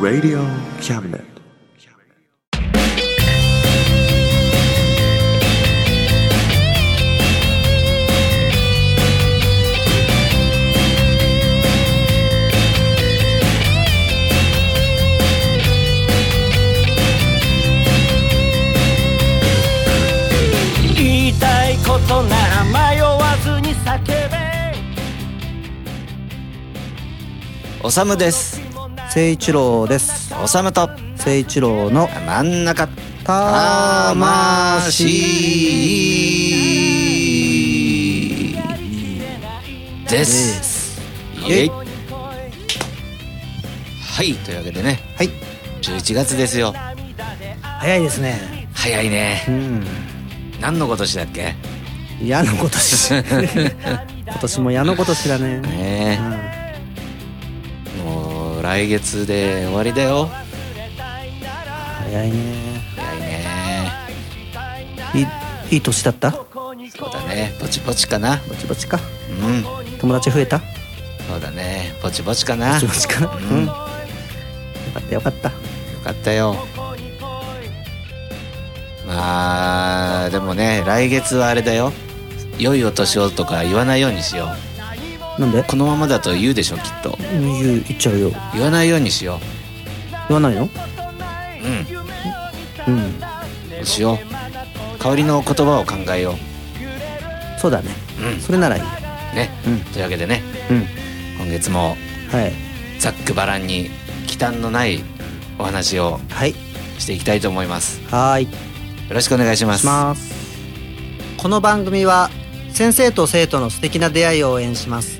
Radio Cabinet. おさむです。誠一郎です。おさむと。誠一郎の真ん中。魂です。イエイ。はい。というわけでね。はい。11月ですよ。早いですね。早いね。うん。何の今年だっけ？矢のことし今年も矢のことしだね。ねえ来月で終わりだよ。早いね。早いね。いいいい年だった？ぼそうだね。ぼちぼちかな。ちぼちか。うん。友達増えた？ぼそうだね。ぼちぼちかな。ちぼちかううん。ん。よかったよかった。よかったよ。まあでもね来月はあれだよ。良いお年をとか言わないようにしよなんで？うこのままだと言うでしょきっと。言う言っちゃうよ。言わないようにしよ言わないの？ううん。うん。そうしよう。代わりの言葉を考えよそうだね。ううん。それならいい。ね。うん。というわけでね。うん。今月もはい。ざっくばらんに忌憚のないお話をはい。していきたいと思います。はーい。よろしくお願いします。します。この番組は先生と生徒の素敵な出会いを応援します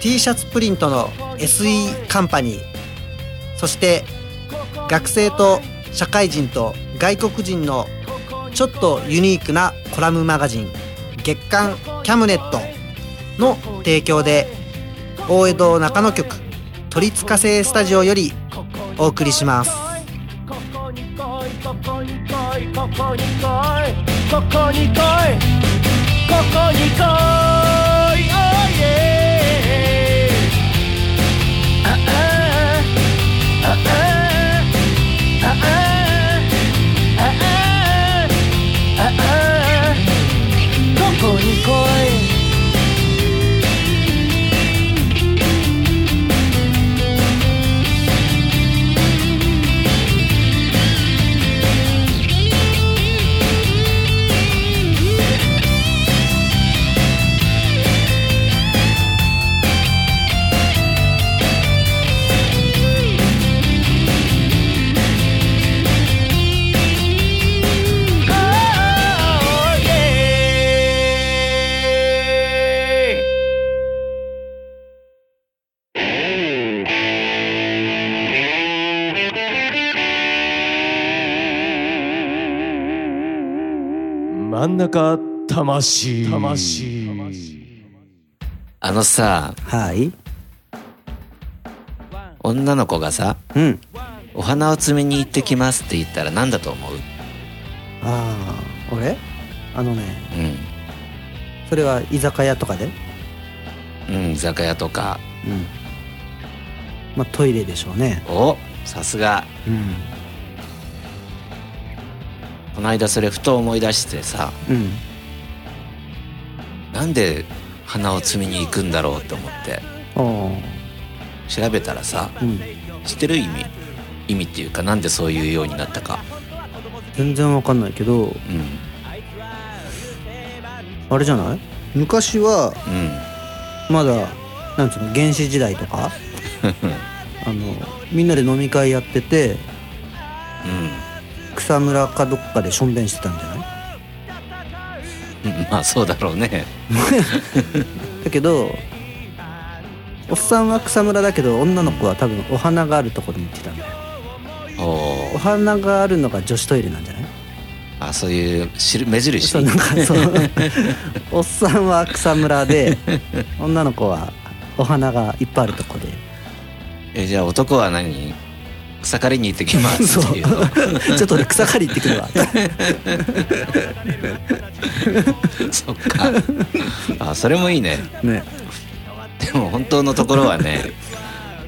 t シャツプリントの SE カンパニーそして学生と社会人と外国人のちょっとユニークなコラムマガジン月刊キャムネットの提供で大江戸中野局都立火星スタジオよりお送りします。ここに来いここに来いここに来いここに来い。中魂。魂あのさはい。女の子がさうん。お花を摘みに行ってきますって言ったら何だと思う？ああ俺？あのね。うん。それは居酒屋とかで？うん居酒屋とか。うん。まあトイレでしょうね。おさすが。うんこの間それふと思い出してさうん。なんで花を摘みに行くんだろうと思って調べたらさうん。知ってる意味意味っていうかなんでそういうようになったか。全然わかんないけどうん。あれじゃない？昔はうん。まだなんつうの原始時代とか あのみんなで飲み会やっててうん草むらかどっかでしょんべんしてたんじゃない？うんまあそうだろうね。だけどおっさんは草むらだけど女の子は多分お花があるところに行ってたんだよ。おおー花があるのが女子トイレなんじゃない？あそういう目印？そうなんかそう。おっさんは草むらで女の子はお花がいっぱいあるとこで。えじゃあ男は何？草刈りに行ってきますそうっていうの。ちょっと俺草刈り行ってくるわ。そっか。あそれもいいね。ね。でも本当のところはね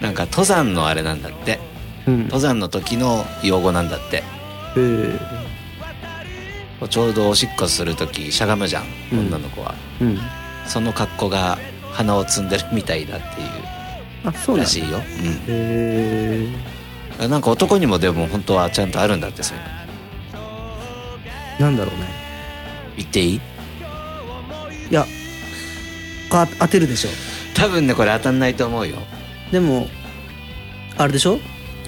なんか登山のあれなんだって。うん。登山の時の用語なんだって。え。ーちょうどおしっこする時しゃがむじゃんうん。女の子は、うん。その格好が鼻を摘んでるみたいだっていあそうらしいよ、へえ。うん、なんか男にもでも本当はちゃんとあるんだってそういうのなんだろうね。言っていい？いやか当てるでしょ。多分ねこれ当たんないと思うよ。でもあれでしょ？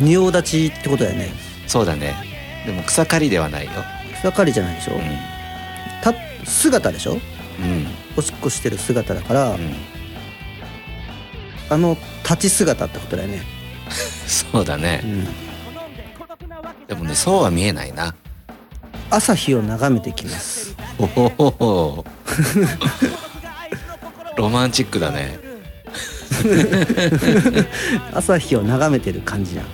仁王立ちってことだよね。そうだね。でも草刈りではないよ。草刈りじゃないでしょ、うた姿でしょ？んうん。おしっこしてる姿だから、うん。あの立ち姿ってことだよね、そうだね。うん、でもねそうは見えないな。朝日を眺めてきます。おお ロマンチックだね。朝日を眺めてる感じじゃん。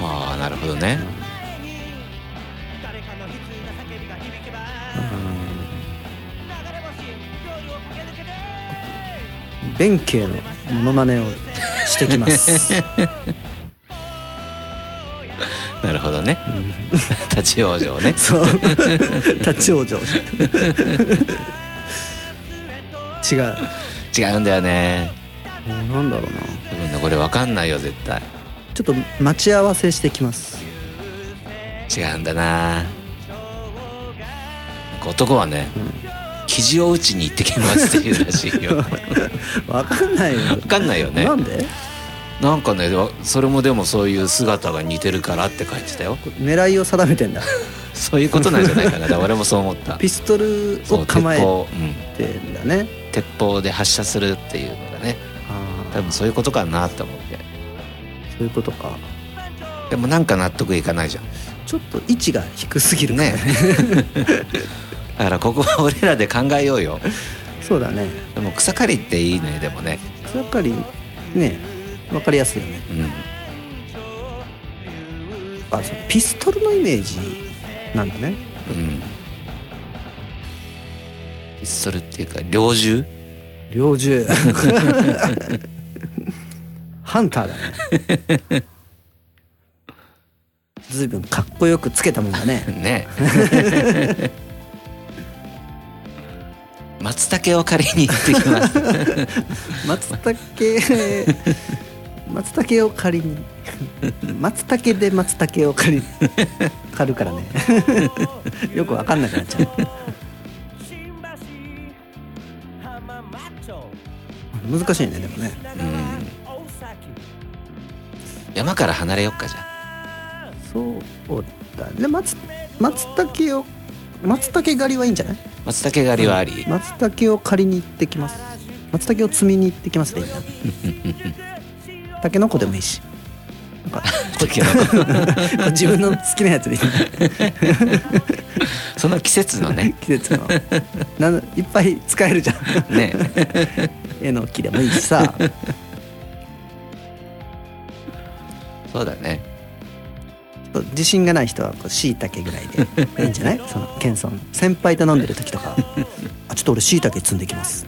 ああなるほどね。弁慶のモノマネをしてきます。なるほどね。立ち往生ね。そう。立ち往生。違う。違うんだよね。なんだろうな。多分ねこれわかんないよ絶対。ちょっと待ち合わせしてきます。違うんだな。男はね、生地を打ちに行ってきますっていうらしいよ。わかんないよ。わかんないよね。なんで？なんかねそれもでもそういう姿が似てるからって書いてたよ。狙いを定めてんだ。そういうことなんじゃないかな。俺もそう思った。ピストルを構えてんだね。鉄砲で発射するっていうのがね。あ多分そういうことかなって思って。あそういうことか。でもなんか納得いかないじゃん。ちょっと位置が低すぎるね だからここは俺らで考えようよ。そうだね。でも草刈りっていいねでもね。やっぱりねわかりやすいよね。うん。あそうピストルのイメージなんだね。うん。ピストルっていうか猟銃？猟銃。ハンターだね。ずいぶんかっこよくつけたもんだね。ね松茸を借りに行ってきます。松茸松茸を借りに。松茸で松茸を借り借るからね。よくわかんなくなっちゃう。難しいねでもね。うん。山から離れよっかじゃそうだね。松松茸を松茸狩りはいいんじゃない？松茸狩りはあり、松茸を借りに行ってきます。松茸を摘みに行ってきますでいいなタケノコでもいいし。自分の好きなやつでいい。その季節のね。季節の。なんいっぱい使えるじゃん。ね。絵の木でもいいしさ。そうだね自信がない人はこう椎茸ぐらいで いいんじゃない？その謙遜。先輩と飲んでる時とか「あちょっと俺椎茸摘んできます。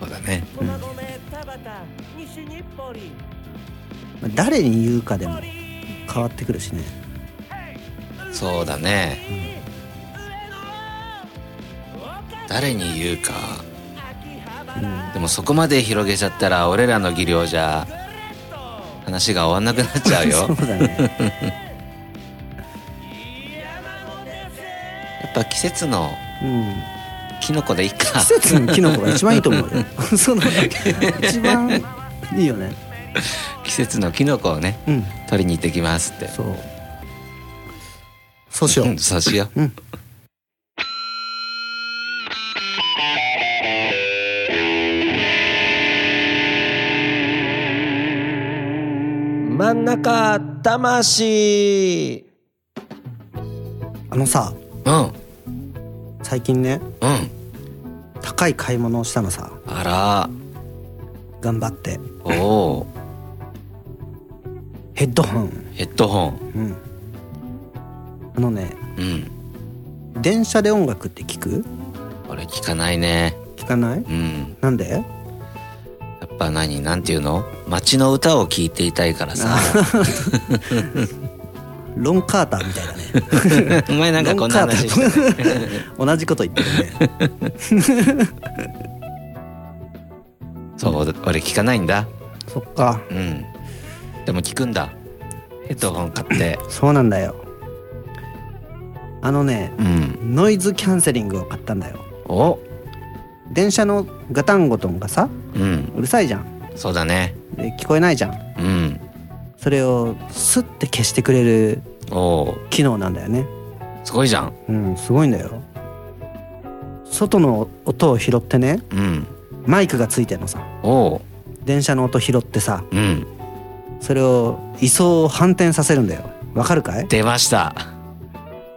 そうだね」まあ誰に言うかでも変わってくるしね。そうだね、誰に言うか。でもそこまで広げちゃったら俺らの技量じゃ話が終わんなくなっちゃうよ。そうだね。やっぱ季節のうん。キノコでいいか。季節のキノコが一番いいと思うよ。その一番いいよね。季節のキノコをねうん。取りに行ってきますって。そう。そうしよう。うんそうしよう。うん真ん中魂。あのさうん。最近ねうん。高い買い物をしたのさ。あら。頑張って。おおヘッドホン。ヘッドホン。うん。あのねうん。電車で音楽って聞く？俺聞かないね。聞かない？うん。なんで？ぱ何なんていうの？街の歌を聴いていたいからさ。ロン・カーターみたいだね。お前なんかこんな話してる。同じこと言ってるね。そう俺聞かないんだ。そっか。うん。でも聞くんだ。ヘッドホン買って。そうなんだよ。あのねうん。ノイズキャンセリングを買ったんだよ。お？電車のガタンゴトンがさうん。うるさいじゃん。そうだね。で聞こえないじゃん。うん。それをスッて消してくれる機能なんだよね。すごいじゃん。うんすごいんだよ。外の音を拾ってね。うん。マイクがついてんのさ。おお電車の音拾ってさ。うん。それを位相を反転させるんだよ。わかるかい？出ました。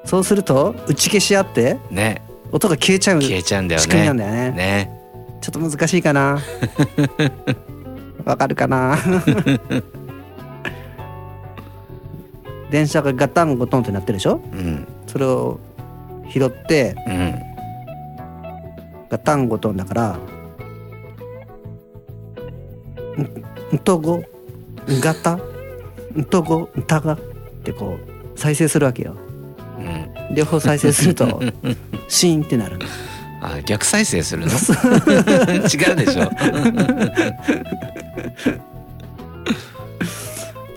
そうすると打ち消し合ってね。音が消えちゃう消えちゃうんだよね。仕組みなんだよね。ねちょっと難しいかな。わかるかな。電車がガタンゴトンってなってるでしょ？うん。それを拾ってうん。ガタンゴトンだからんんとごガタんとごたがってこう再生するわけよ。うん。両方再生すると シーンってなる。のあ逆再生するの？違うでしょ。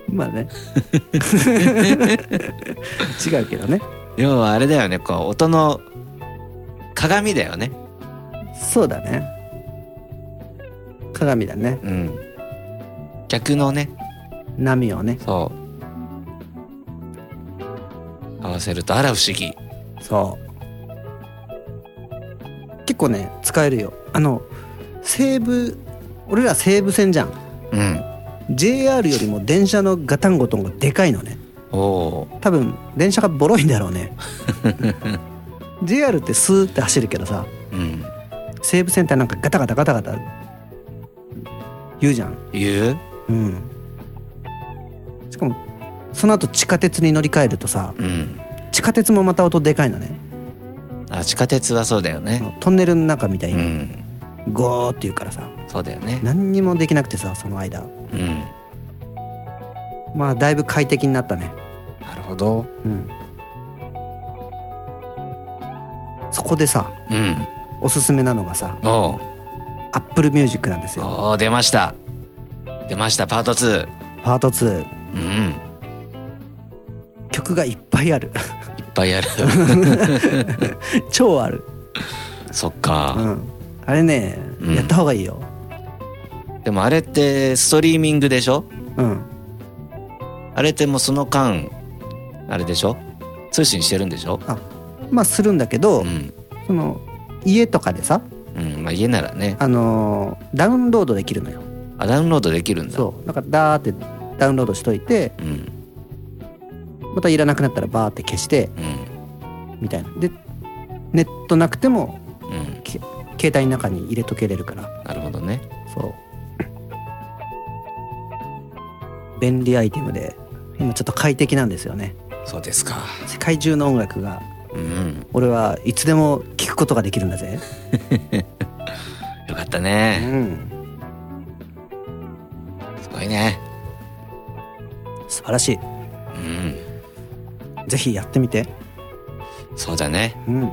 まあね。違うけどね。要はあれだよね。こう音の鏡だよね。そうだね。鏡だね。うん。逆のね。波をね。そう。合わせるとあら不思議。そう結構ね使えるよ。あの西武俺ら西武線じゃん。うん。JR よりも電車のガタンゴトンがでかいのね。おお多分電車がボロいんだろうね。JR ってスーって走るけどさうん。西武線ってなんかガタガタガタガタ言うじゃん。言う？うん。しかもその後地下鉄に乗り換えるとさうん。地下鉄もまた音でかいのねあ地下鉄はそうだよね。トンネルの中みたいうにん。ゴーって言うからさ。そうだよね。何にもできなくてさその間。うん。まあだいぶ快適になったね。なるほど。うん。そこでさうん。おすすめなのがさおう。Apple Music なんですよ。おー出ました。出ましたパート2パート2うん。曲がいっぱいあるぱいある。超ある。そっうか、ん。あれね、うん。やった方がいいよ。でもあれってストリーミングでしょ？うん。あれってもうその間あれでしょ？通信してるんでしょ？まあするんだけど、うん。その家とかでさうんまあ家ならね。あのーダウンロードできるのよ。あダウンロードできるんだ。そう。だからダーってダウンロードしといてうんまたいらなくなったらバーって消してうんみたいな。でネットなくてもうん。け携帯の中に入れとけれるから。なるほどね。そう。便利アイテムで今ちょっと快適なんですよね。そうですか。世界中の音楽がうん。俺はいつでも聴くことができるんだぜ。よかったうねん。すごいね。素晴らしい。うんぜひやってみて。そうだね。うん。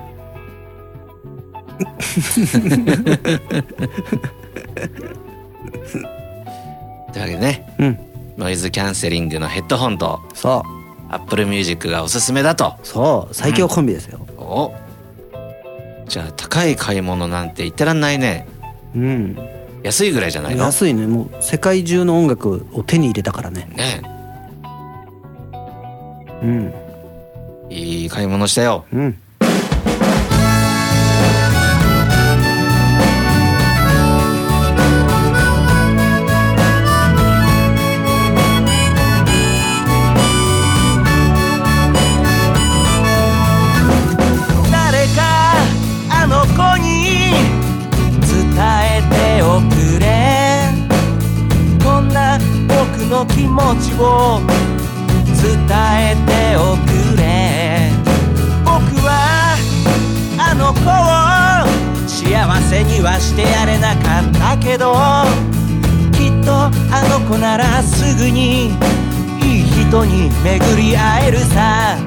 というわけでねうん。ノイズキャンセリングのヘッドホンとそう。Apple Music がおすすめだと。そう。最強コンビですよ。お。じゃあ高い買い物なんて言ってらんないね。うん。安いぐらいじゃないの？安いね。もう世界中の音楽を手に入れたからね。ね。うんいい買い物したよ。うん。ならすぐにいい人に巡り会えるさ。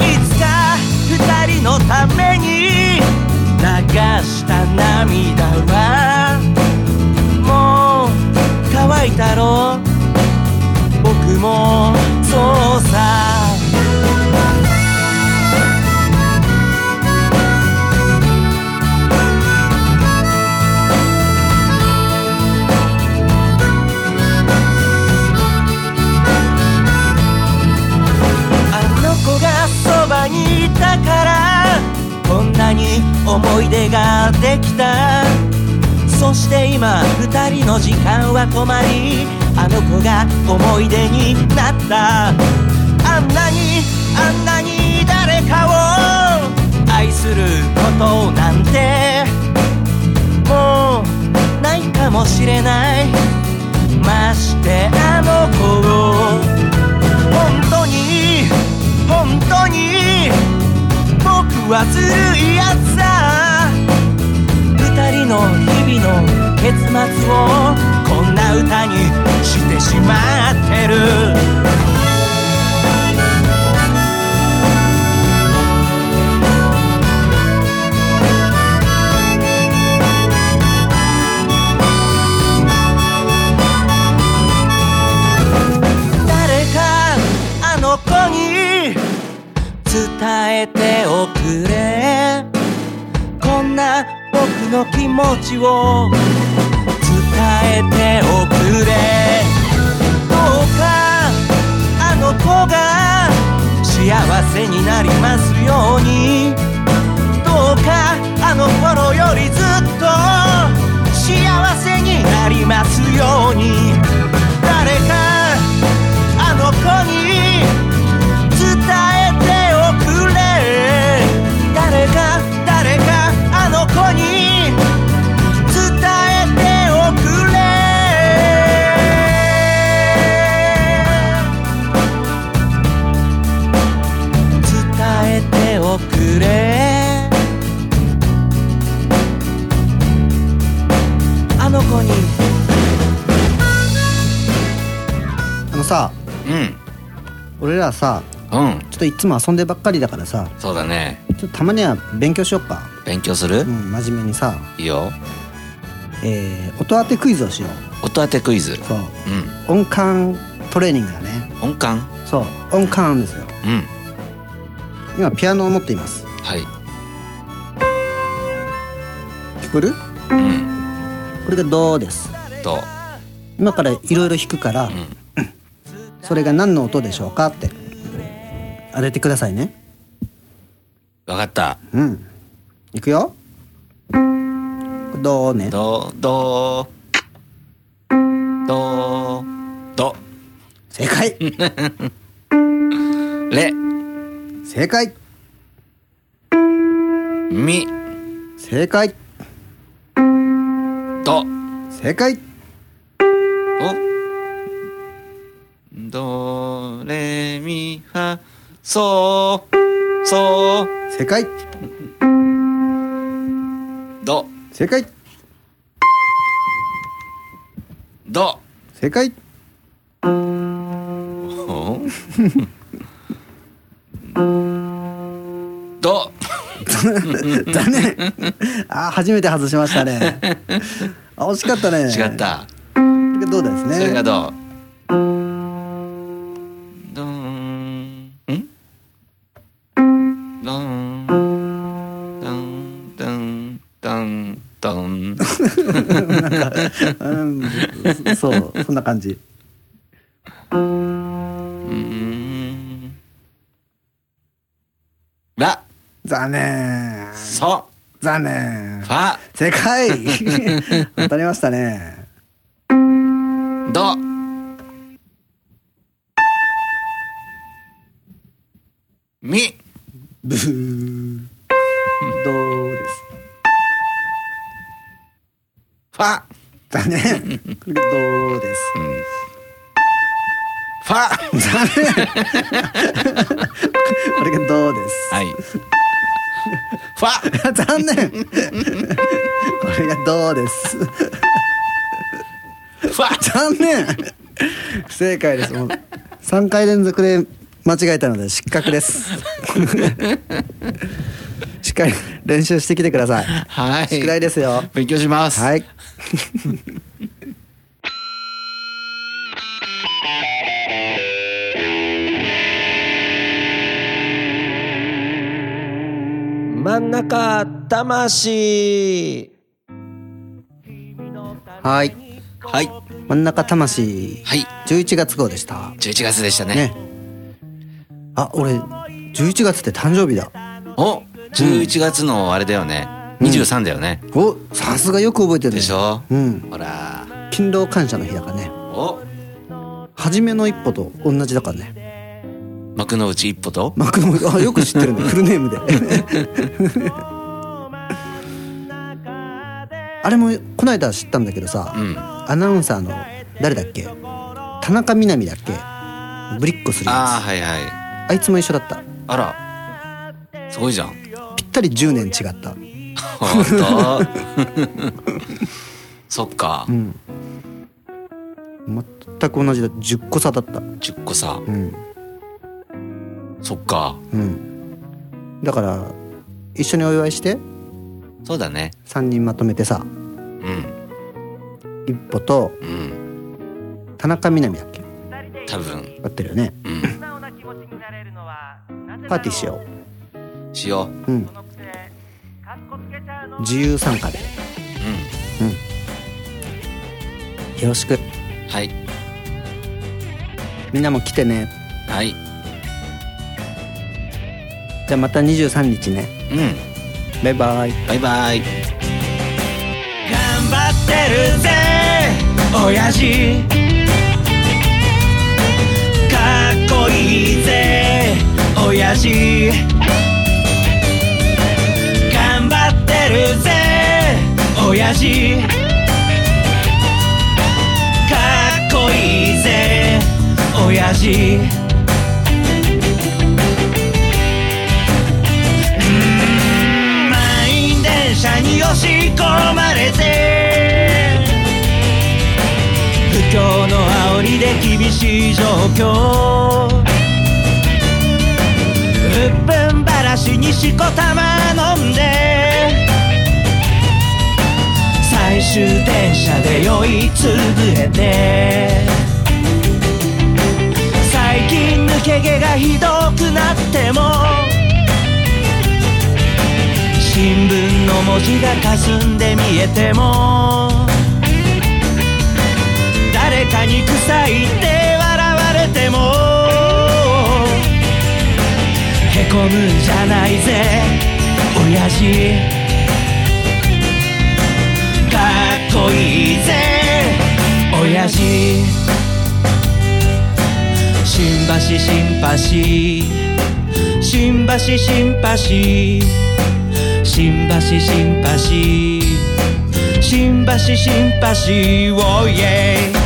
いつか二人のために流した涙は。もう乾いたろ。僕もそうさ。思い出ができた。そして今二人の時間は止まりあの子が思い出になった。あんなにあんなに誰かを愛することなんてもうないかもしれない。ましてあの子を。本当に本当に僕はずるいやつさの日々の結末をこんな歌にしてしまってる。の気持ちを伝えておくれ。どうかあの子が幸せになりますように。どうかあの頃よりずっと幸せになりますように。誰かあの子にらさうん。ちょっといつも遊んでばっかりだからさそうだね。ちょっとたまには勉強しよっか。勉強する、うん真面目にさ。いいよ。えー、音当てクイズをしよう。音当てクイズ。そう。うん。音感トレーニングだね。音感？そう。音感ですよ。うん。今ピアノを持っています。はい。聞こえる？うん。これがドです。と今からいろいろ弾くから、んそれが何の音でしょうかって。当ててくださいね。わかった。うん。いくよ。これドね。どどどど正解。レ正解。ミ正解。ド正解ドレミファソソ正解。ド正解。ド正解。おド残念あー初めて外しましたね。あ惜しかったね。違った。どうですね？それがどう？感じ。うん。ラ残念。ソ残念。ファ正解。当たりましたね。ドミブー。どうです。ファ残念これどうです？ファ。これがどうです？はい。ファ。残念。これがどうです？ファ。残念。不正解です。もう3回連続で間違えたので失格です。しっかり練習してきてください。はい。宿題ですよ。勉強します。はい真ん中魂はい。はい。真ん中魂。はい。11月号でした。11月でしたね。ね。あ俺11月って誕生日だ。お11月のあれだよね23だよね。おさすがよく覚えてるね。でしょ？うん。ほら。勤労感謝の日だからね。お。初めの一歩と同じだからね。幕の内一歩と？幕のあよく知ってるね。フルネームで。あれもこの間知ったんだけどさ、うん。アナウンサーの誰だっけ？田中みな実だっけ？ブリッコするやああはいはい。つあいつも一緒だった。あら。すごいじゃん。ぴったり10年違った本当？そっか。うん全く同じだ。10個差だった。10個さうん。そっか。うん。だから一緒にお祝いして？そうだね。3人まとめてさ。うん。一歩とうん。田中みな実だっけ？多分。合ってるよね。うん。パーティーしよしよう。うん自由参加で。ううん。よろしく。はい。みんなも来てね。はい。じゃあまた23日ね。うん。バイバイ。バイバイ。頑張ってるぜ親父。かっこいいぜ親父親父。かっこいいぜ親父。満員電車に押し込まれて。不況の煽りで厳しい状況。うっぷんばらしにしこたま飲んで。最終電車で酔いつぶれて。最近抜け毛がひどくなっても新聞の文字が霞んで見えても誰かに臭いって笑われてもへこむんじゃないぜ親父。っこいいぜ親父。新橋新橋。新橋新橋。新橋新橋。新橋新橋。おいえ oh yeah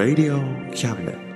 Radio Cabinet.